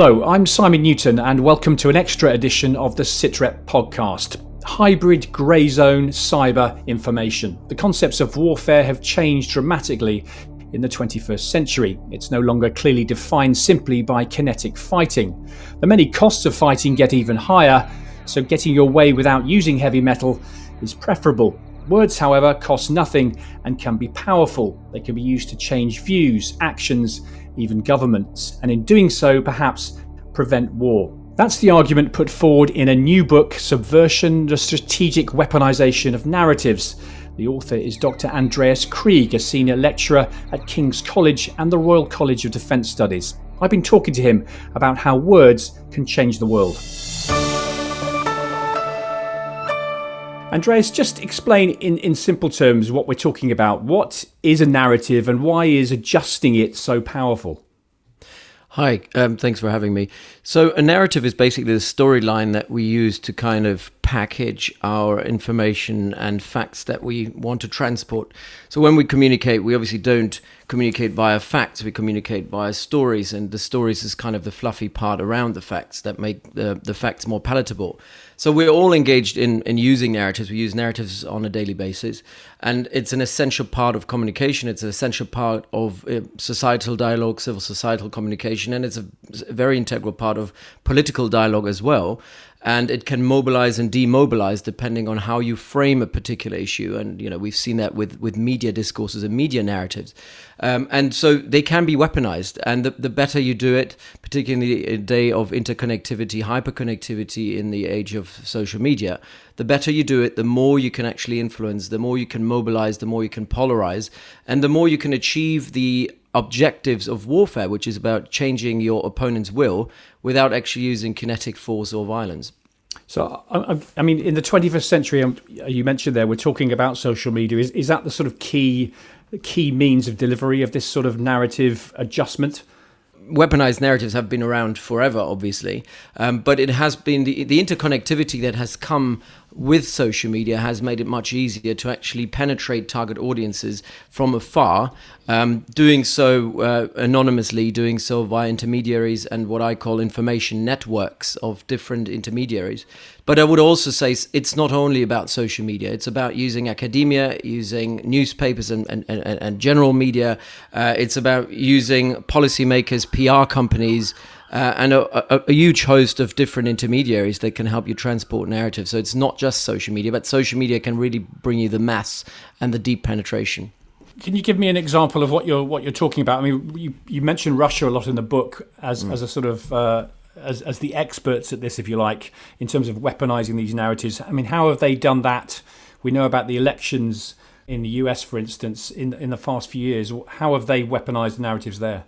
Hello, I'm Simon Newton, and welcome to an extra edition of the SITREP podcast. Hybrid grey zone cyber information. The concepts of warfare have changed dramatically in the 21st century. It's no longer clearly defined simply by kinetic fighting. The many costs of fighting get even higher, so getting your way without using heavy metal is preferable. Words, however, cost nothing and can be powerful. They can be used to change views, actions, even governments, and in doing so, perhaps prevent war. That's the argument put forward in a new book, Subversion the Strategic Weaponization of Narratives. The author is Dr. Andreas Krieg, a senior lecturer at King's College and the Royal College of Defence Studies. I've been talking to him about how words can change the world. Andreas, just explain in, in simple terms what we're talking about. What is a narrative and why is adjusting it so powerful? Hi, um, thanks for having me. So, a narrative is basically the storyline that we use to kind of package our information and facts that we want to transport. So, when we communicate, we obviously don't communicate via facts, we communicate via stories, and the stories is kind of the fluffy part around the facts that make the, the facts more palatable. So we're all engaged in, in using narratives. We use narratives on a daily basis, and it's an essential part of communication. It's an essential part of uh, societal dialogue, civil societal communication, and it's a, a very integral part of political dialogue as well and it can mobilize and demobilize depending on how you frame a particular issue. And you know we've seen that with with media discourses and media narratives, um, and so they can be weaponized. And the, the better you do it, particularly in the day of interconnectivity, hyperconnectivity, in the age of social media, the better you do it, the more you can actually influence, the more you can mobilize, the more you can polarize, and the more you can achieve the objectives of warfare, which is about changing your opponent's will without actually using kinetic force or violence. So, I, I mean, in the 21st century, um, you mentioned there, we're talking about social media. Is, is that the sort of key key means of delivery of this sort of narrative adjustment? weaponized narratives have been around forever, obviously, um, but it has been the, the interconnectivity that has come with social media has made it much easier to actually penetrate target audiences from afar, um, doing so uh, anonymously, doing so via intermediaries and what I call information networks of different intermediaries. But I would also say it's not only about social media, it's about using academia, using newspapers and, and, and, and general media, uh, it's about using policymakers, PR companies uh, and a, a, a, huge host of different intermediaries that can help you transport narrative. So it's not just social media, but social media can really bring you the mass and the deep penetration. Can you give me an example of what you're what you're talking about? I mean, you, you mentioned Russia a lot in the book as mm. as a sort of uh, as as the experts at this, if you like, in terms of weaponizing these narratives. I mean, how have they done that? We know about the elections in the US, for instance, in in the past few years. How have they weaponized narratives there?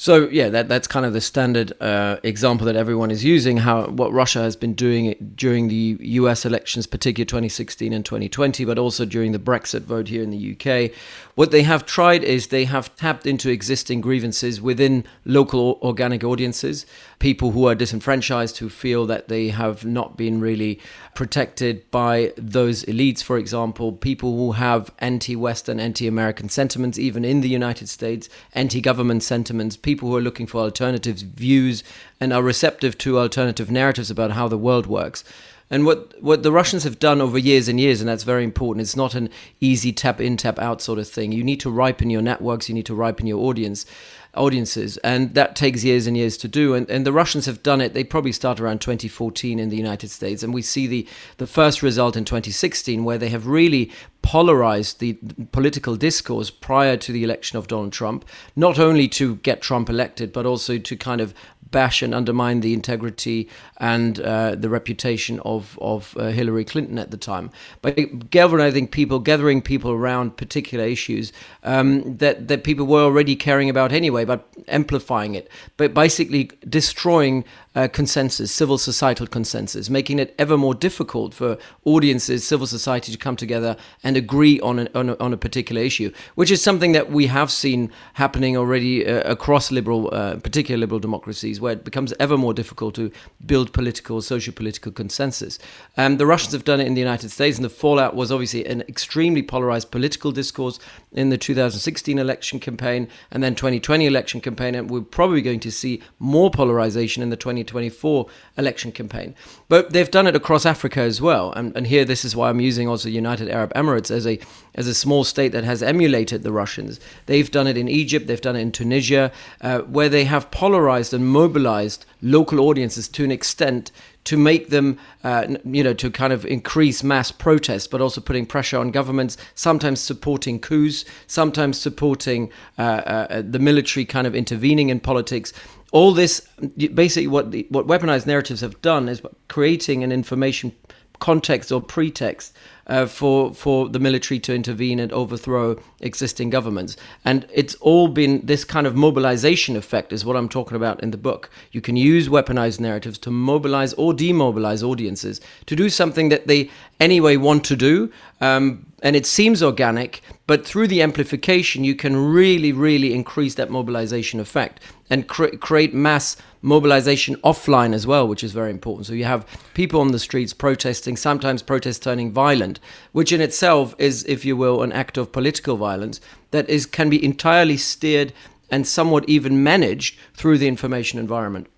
So yeah, that that's kind of the standard uh, example that everyone is using. How what Russia has been doing during the U.S. elections, particularly 2016 and 2020, but also during the Brexit vote here in the UK. What they have tried is they have tapped into existing grievances within local organic audiences, people who are disenfranchised, who feel that they have not been really protected by those elites, for example, people who have anti-Western, anti-American sentiments, even in the United States, anti-government sentiments people who are looking for alternatives, views, and are receptive to alternative narratives about how the world works. And what, what the Russians have done over years and years, and that's very important, it's not an easy tap in, tap out sort of thing. You need to ripen your networks, you need to ripen your audience audiences, and that takes years and years to do. And, and the Russians have done it. They probably start around 2014 in the United States, and we see the the first result in 2016, where they have really polarized the political discourse prior to the election of Donald Trump, not only to get Trump elected, but also to kind of bash and undermine the integrity and uh, the reputation of of uh, Hillary Clinton at the time. But galvanizing people, gathering people around particular issues um, that that people were already caring about anyway, but amplifying it, but basically destroying uh, consensus, civil societal consensus, making it ever more difficult for audiences, civil society to come together and agree on, an, on, a, on a particular issue, which is something that we have seen happening already uh, across liberal, uh, particular liberal democracies, where it becomes ever more difficult to build political, social political consensus. Um, the Russians have done it in the United States, and the fallout was obviously an extremely polarized political discourse, in the 2016 election campaign and then 2020 election campaign, and we're probably going to see more polarization in the 2024 election campaign. But they've done it across Africa as well, and, and here this is why I'm using also United Arab Emirates as a as a small state that has emulated the Russians. They've done it in Egypt, they've done it in Tunisia, uh, where they have polarized and mobilized local audiences to an extent to make them, uh, you know, to kind of increase mass protests, but also putting pressure on governments, sometimes supporting coups, sometimes supporting uh, uh, the military kind of intervening in politics. All this, basically, what the, what weaponized narratives have done is creating an information context or pretext uh, for for the military to intervene and overthrow existing governments. And it's all been this kind of mobilization effect is what I'm talking about in the book. You can use weaponized narratives to mobilize or demobilize audiences to do something that they anyway want to do. Um, and it seems organic, but through the amplification, you can really, really increase that mobilization effect and cre- create mass mobilization offline as well, which is very important. So you have people on the streets protesting, sometimes protests turning violent, which in itself is, if you will, an act of political violence that is can be entirely steered and somewhat even managed through the information environment.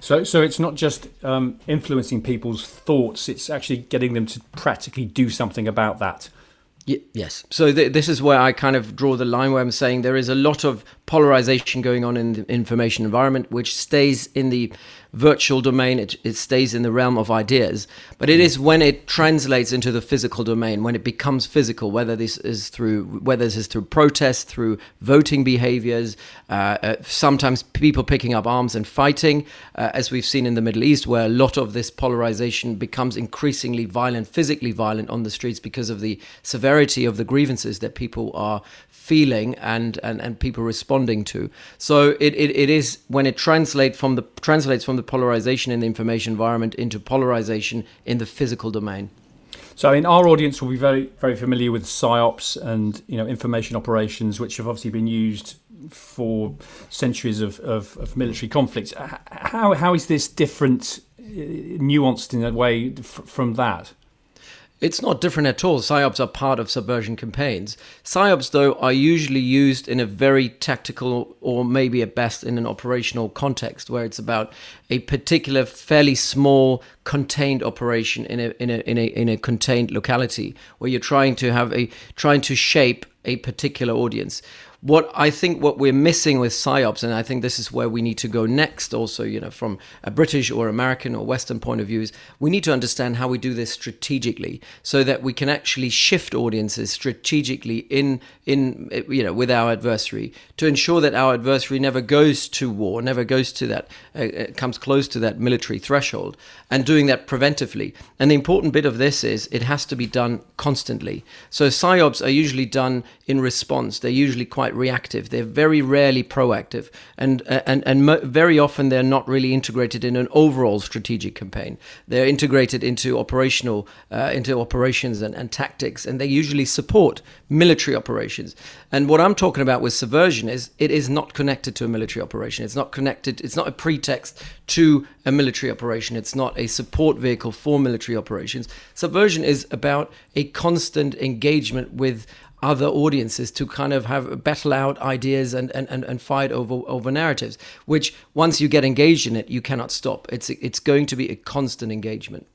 So, so it's not just um, influencing people's thoughts; it's actually getting them to practically do something about that. Y- yes. So th- this is where I kind of draw the line where I'm saying there is a lot of polarization going on in the information environment, which stays in the virtual domain, it, it stays in the realm of ideas. But it is when it translates into the physical domain, when it becomes physical, whether this is through whether this is through protest, through voting behaviors, uh, uh, sometimes people picking up arms and fighting, uh, as we've seen in the Middle East, where a lot of this polarization becomes increasingly violent, physically violent on the streets because of the severity of the grievances that people are feeling and, and, and people responding to. So it, it, it is when it translates from the translates from the polarization in the information environment into polarization in the physical domain. So, I mean, our audience will be very, very familiar with psyops and you know information operations, which have obviously been used for centuries of, of, of military conflicts. How how is this different, uh, nuanced in a way from that? It's not different at all. PSYOPs are part of subversion campaigns. PSYOPs, though, are usually used in a very tactical or maybe at best in an operational context where it's about a particular fairly small contained operation in a, in a, in a, in a contained locality where you're trying to have a, trying to shape a particular audience. What I think what we're missing with psyops, and I think this is where we need to go next, also, you know, from a British or American or Western point of view, is we need to understand how we do this strategically, so that we can actually shift audiences strategically in in you know with our adversary to ensure that our adversary never goes to war, never goes to that, uh, uh comes close to that military threshold, and doing that preventively. And the important bit of this is it has to be done constantly. So psyops are usually done in response. They're usually quite reactive. They're very rarely proactive, and uh, and and mo- very often they're not really integrated in an overall strategic campaign. They're integrated into operational uh, into operations and, and tactics, and they usually support military operations. And what I'm talking about with subversion is it is not connected to a military operation. It's not connected. It's not a pretext to a military operation. It's not a support vehicle for military operations. Subversion is about a constant engagement with other audiences to kind of have battle out ideas and, and, and, and fight over over narratives which once you get engaged in it you cannot stop it's it's going to be a constant engagement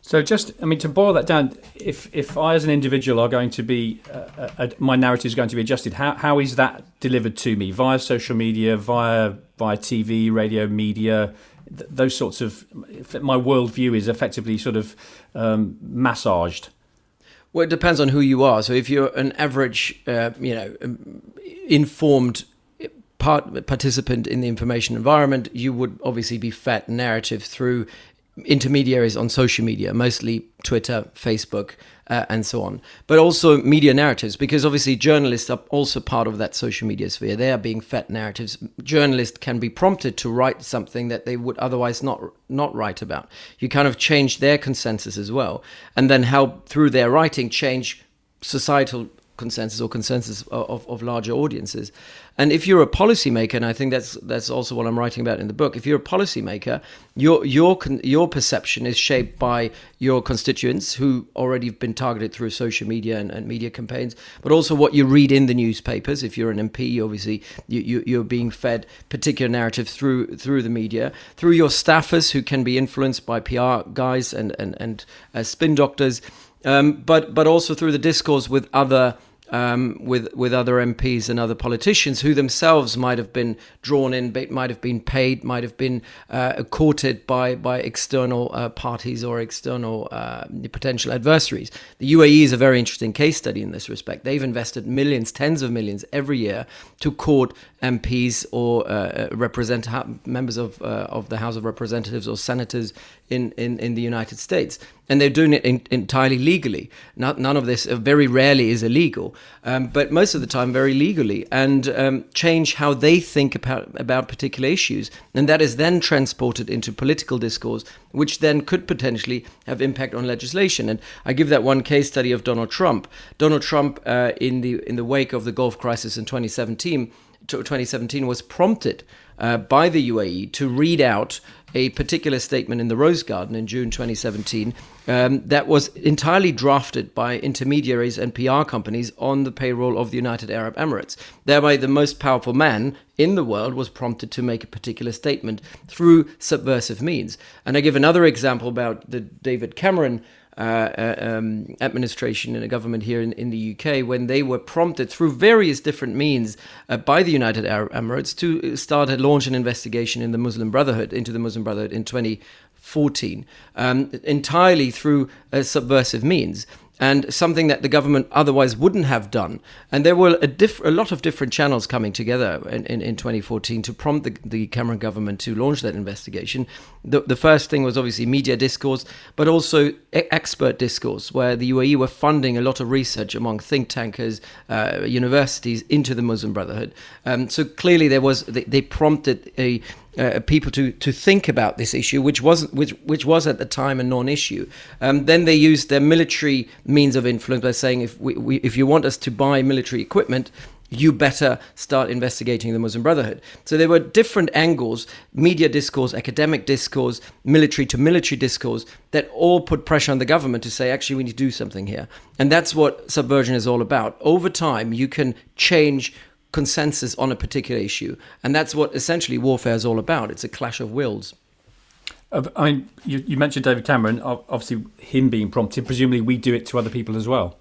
so just i mean to boil that down if if i as an individual are going to be uh, uh, my narrative is going to be adjusted how, how is that delivered to me via social media via via tv radio media th- those sorts of my worldview is effectively sort of um, massaged well, it depends on who you are. So if you're an average, uh, you know, um, informed part participant in the information environment, you would obviously be fed narrative through intermediaries on social media, mostly Twitter, Facebook, uh, and so on. But also media narratives, because obviously journalists are also part of that social media sphere. They are being fed narratives. Journalists can be prompted to write something that they would otherwise not not write about. You kind of change their consensus as well, and then help through their writing change societal consensus or consensus of, of larger audiences. And if you're a policymaker, and I think that's that's also what I'm writing about in the book, if you're a policymaker, your your your perception is shaped by your constituents who already have been targeted through social media and, and media campaigns, but also what you read in the newspapers. If you're an MP, obviously you, you, you're being fed particular narratives through through the media, through your staffers who can be influenced by PR guys and and and uh, spin doctors, um, but but also through the discourse with other um, with with other MPs and other politicians who themselves might have been drawn in, might have been paid, might have been uh, courted by by external uh, parties or external uh, potential adversaries. The UAE is a very interesting case study in this respect. They've invested millions, tens of millions every year to court MPs or uh, represent members of uh, of the House of Representatives or senators in, in, in the United States. And they're doing it in, entirely legally. Not, none of this, uh, very rarely, is illegal, um, but most of the time, very legally, and um, change how they think about, about particular issues. And that is then transported into political discourse, which then could potentially have impact on legislation. And I give that one case study of Donald Trump. Donald Trump, uh, in, the, in the wake of the Gulf crisis in 2017, 2017 was prompted uh, by the UAE to read out a particular statement in the Rose Garden in June 2017 um, that was entirely drafted by intermediaries and PR companies on the payroll of the United Arab Emirates. Thereby, the most powerful man in the world was prompted to make a particular statement through subversive means. And I give another example about the David Cameron um, administration and a government here in, in, the UK when they were prompted through various different means uh, by the United Arab Emirates to start and launch an investigation in the Muslim Brotherhood into the Muslim Brotherhood in 2014 um, entirely through uh, subversive means and something that the government otherwise wouldn't have done. And there were a, diff- a lot of different channels coming together in, in, in 2014 to prompt the, the, Cameron government to launch that investigation. The, the first thing was obviously media discourse, but also expert discourse, where the UAE were funding a lot of research among think tankers, uh, universities into the Muslim Brotherhood. Um, so clearly, there was they, they prompted a uh, people to to think about this issue, which wasn't which which was at the time a non-issue. Um, then they used their military means of influence by saying if we, we, if you want us to buy military equipment, you better start investigating the Muslim Brotherhood. So there were different angles media discourse, academic discourse, military to military discourse that all put pressure on the government to say, actually, we need to do something here. And that's what subversion is all about. Over time, you can change consensus on a particular issue. And that's what essentially warfare is all about. It's a clash of wills. I mean, you, you mentioned David Cameron, obviously, him being prompted. Presumably, we do it to other people as well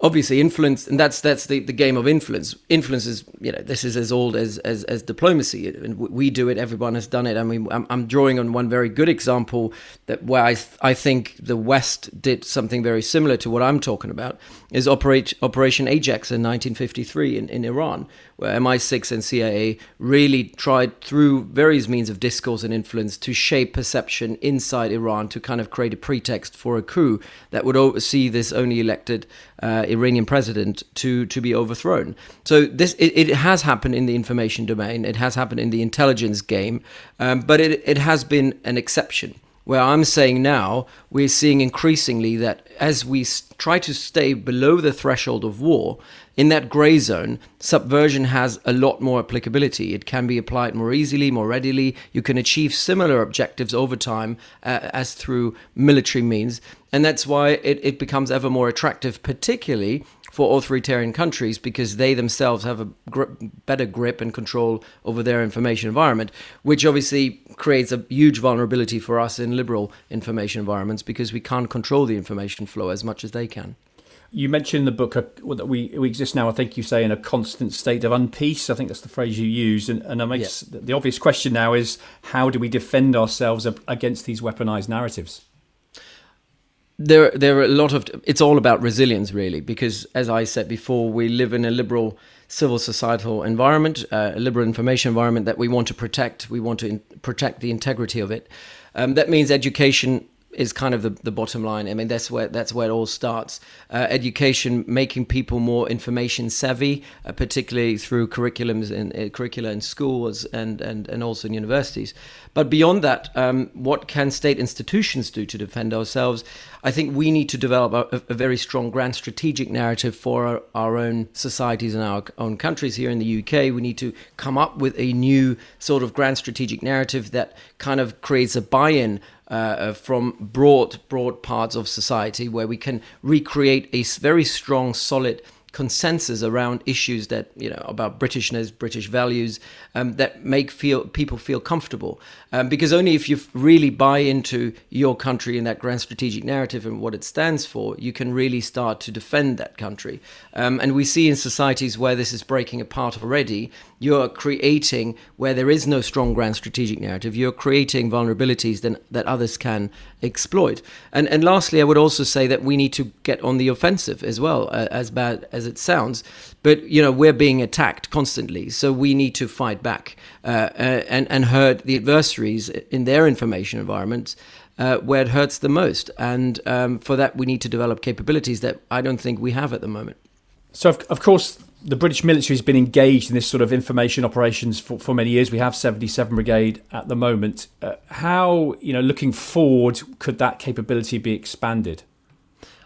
obviously influence and that's that's the, the game of influence. Influence is you know this is as old as as, as diplomacy and we do it everyone has done it. I mean I'm, I'm drawing on one very good example that where i th- i think the west did something very similar to what i'm talking about is operate operation ajax in 1953 in, in iran where MI6 and CIA really tried through various means of discourse and influence to shape perception inside Iran to kind of create a pretext for a coup that would oversee this only elected uh, Iranian president to to be overthrown. So this it, it, has happened in the information domain. It has happened in the intelligence game, um, but it it has been an exception where I'm saying now we're seeing increasingly that as we try to stay below the threshold of war, in that gray zone, subversion has a lot more applicability. It can be applied more easily, more readily. You can achieve similar objectives over time uh, as through military means. And that's why it, it becomes ever more attractive, particularly for authoritarian countries because they themselves have a better grip and control over their information environment, which obviously creates a huge vulnerability for us in liberal information environments because we can't control the information flow as much as they can. You mentioned in the book uh, that we, we exist now, I think you say, in a constant state of unpeace. I think that's the phrase you use. And, and makes, yeah. the obvious question now is how do we defend ourselves against these weaponized narratives? There, there are a lot of. It's all about resilience, really, because as I said before, we live in a liberal civil societal environment, uh, a liberal information environment that we want to protect. We want to in, protect the integrity of it. Um, that means education is kind of the, the bottom line. I mean, that's where that's where it all starts. Uh, education, making people more information savvy, uh, particularly through curriculums and uh, curricula in schools and, and and also in universities. But beyond that, um, what can state institutions do to defend ourselves? I think we need to develop a, a very strong grand strategic narrative for our, our, own societies and our own countries here in the UK. We need to come up with a new sort of grand strategic narrative that kind of creates a buy-in uh, uh from broad broad parts of society where we can recreate a very strong solid consensus around issues that you know about Britishness, British values um, that make feel people feel comfortable. Um, because only if you really buy into your country and that grand strategic narrative and what it stands for, you can really start to defend that country. Um, and we see in societies where this is breaking apart already, you're creating where there is no strong grand strategic narrative. You're creating vulnerabilities that, that others can exploit. And and lastly, I would also say that we need to get on the offensive as well, uh, as bad as it sounds. But you know we're being attacked constantly, so we need to fight back uh, uh, and and hurt the adversaries in their information environments. Uh, where it hurts the most, and um, for that we need to develop capabilities that I don't think we have at the moment. So, of, of course, the British military has been engaged in this sort of information operations for, for many years. We have 77 Brigade at the moment. Uh, how, you know, looking forward, could that capability be expanded?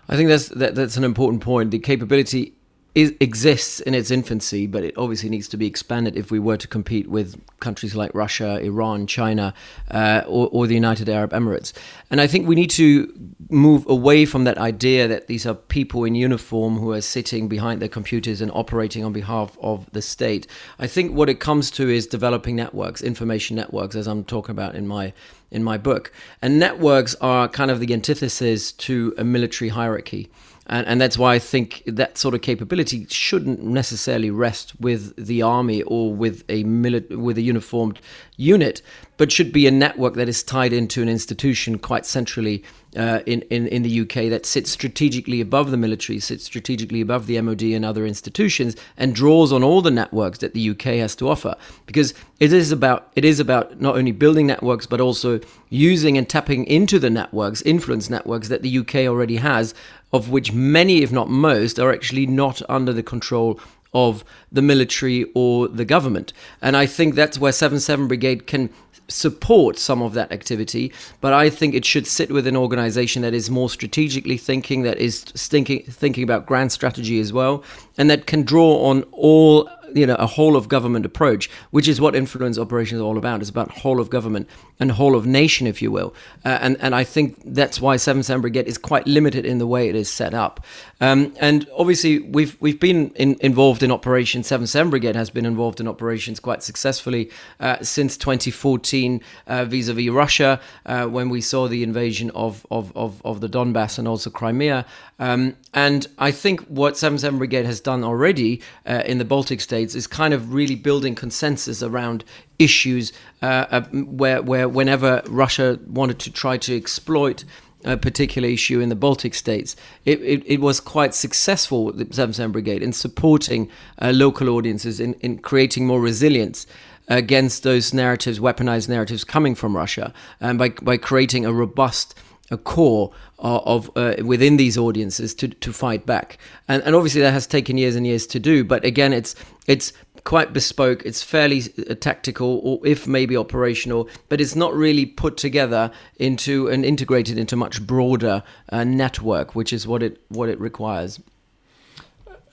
I think that's that, that's an important point. The capability is, exists in its infancy, but it obviously needs to be expanded if we were to compete with countries like Russia, Iran, China, uh, or, or, the United Arab Emirates. And I think we need to move away from that idea that these are people in uniform who are sitting behind their computers and operating on behalf of the state. I think what it comes to is developing networks, information networks, as I'm talking about in my in my book. And networks are kind of the antithesis to a military hierarchy. And, and that's why I think that sort of capability shouldn't necessarily rest with the army or with a mili- with a uniformed unit, but should be a network that is tied into an institution quite centrally uh, in, in, in the UK that sits strategically above the military, sits strategically above the MOD and other institutions, and draws on all the networks that the UK has to offer. Because it is about it is about not only building networks but also using and tapping into the networks, influence networks that the UK already has, of which many, if not most, are actually not under the control of the military or the government. And I think that's where 77 Brigade can support some of that activity, but I think it should sit with an organization that is more strategically thinking, that is thinking thinking about grand strategy as well, and that can draw on all you know a whole of government approach, which is what influence operations is all about. It's about whole of government and whole of nation, if you will. Uh, and and I think that's why Seven Seven Brigade is quite limited in the way it is set up. Um, and obviously, we've we've been in, involved in operations. Seven Seven Brigade has been involved in operations quite successfully uh, since 2014 uh, vis-a-vis Russia, uh, when we saw the invasion of of of, of the Donbass and also Crimea. Um, and I think what Seven Seven Brigade has done already uh, in the Baltic states is kind of really building consensus around issues uh, uh, where where whenever Russia wanted to try to exploit a particular issue in the Baltic states, it, it, it was quite successful, the 7 Brigade, in supporting uh, local audiences, in, in creating more resilience against those narratives, weaponized narratives coming from Russia, and by, by creating a robust a core of, uh, within these audiences to, to fight back. And, and obviously that has taken years and years to do. But again, it's it's quite bespoke. It's fairly uh, tactical, or if maybe operational, but it's not really put together into and integrated into much broader uh, network, which is what it what it requires.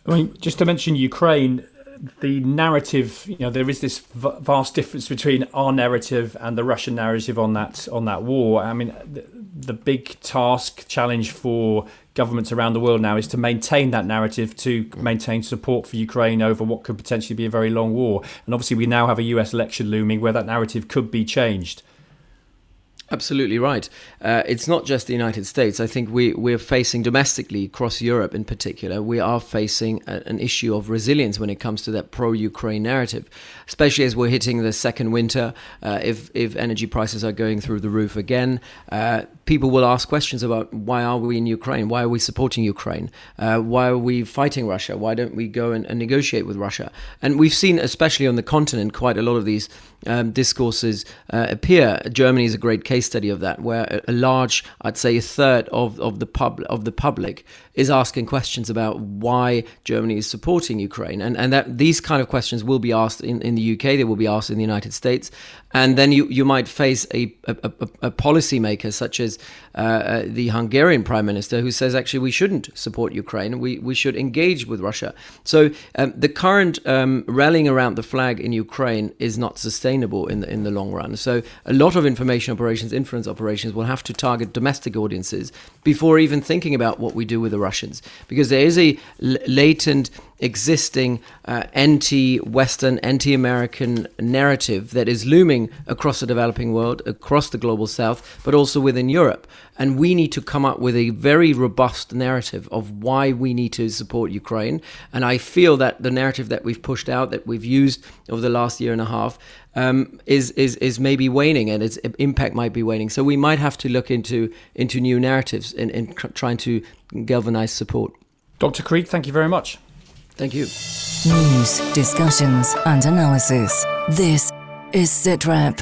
I mean, just to mention Ukraine, the narrative, you know, there is this vast difference between our narrative and the Russian narrative on that on that war. I mean, the, the big task challenge for governments around the world now is to maintain that narrative, to maintain support for Ukraine over what could potentially be a very long war. And obviously, we now have a US election looming where that narrative could be changed. Absolutely right. Uh, it's not just the United States. I think we, we're facing domestically, across Europe in particular, we are facing a, an issue of resilience when it comes to that pro Ukraine narrative, especially as we're hitting the second winter. Uh, if, if energy prices are going through the roof again, uh, people will ask questions about why are we in Ukraine? Why are we supporting Ukraine? Uh, why are we fighting Russia? Why don't we go and, and, negotiate with Russia? And we've seen, especially on the continent, quite a lot of these um, discourses uh, appear. Germany is a great case study of that, where a, large, I'd say, a third of, of the pub of the public is asking questions about why Germany is supporting Ukraine, and and that these kind of questions will be asked in, in the UK, they will be asked in the United States, and then you, you might face a, a, a, a policymaker such as uh, uh, the Hungarian prime minister who says actually we shouldn't support Ukraine, we, we should engage with Russia. So um, the current um, rallying around the flag in Ukraine is not sustainable in the, in the long run. So a lot of information operations, influence operations will have to target domestic audiences before even thinking about what we do with the Russians, because there is a l- latent existing uh, anti Western, anti American narrative that is looming across the developing world, across the global south, but also within Europe. And we need to come up with a very robust narrative of why we need to support Ukraine. And I feel that the narrative that we've pushed out, that we've used over the last year and a half, um, is is is maybe waning, and its impact might be waning. So we might have to look into into new narratives in, in trying to galvanize support. Dr. Krieg, thank you very much. Thank you. News, discussions, and analysis. This is SITREP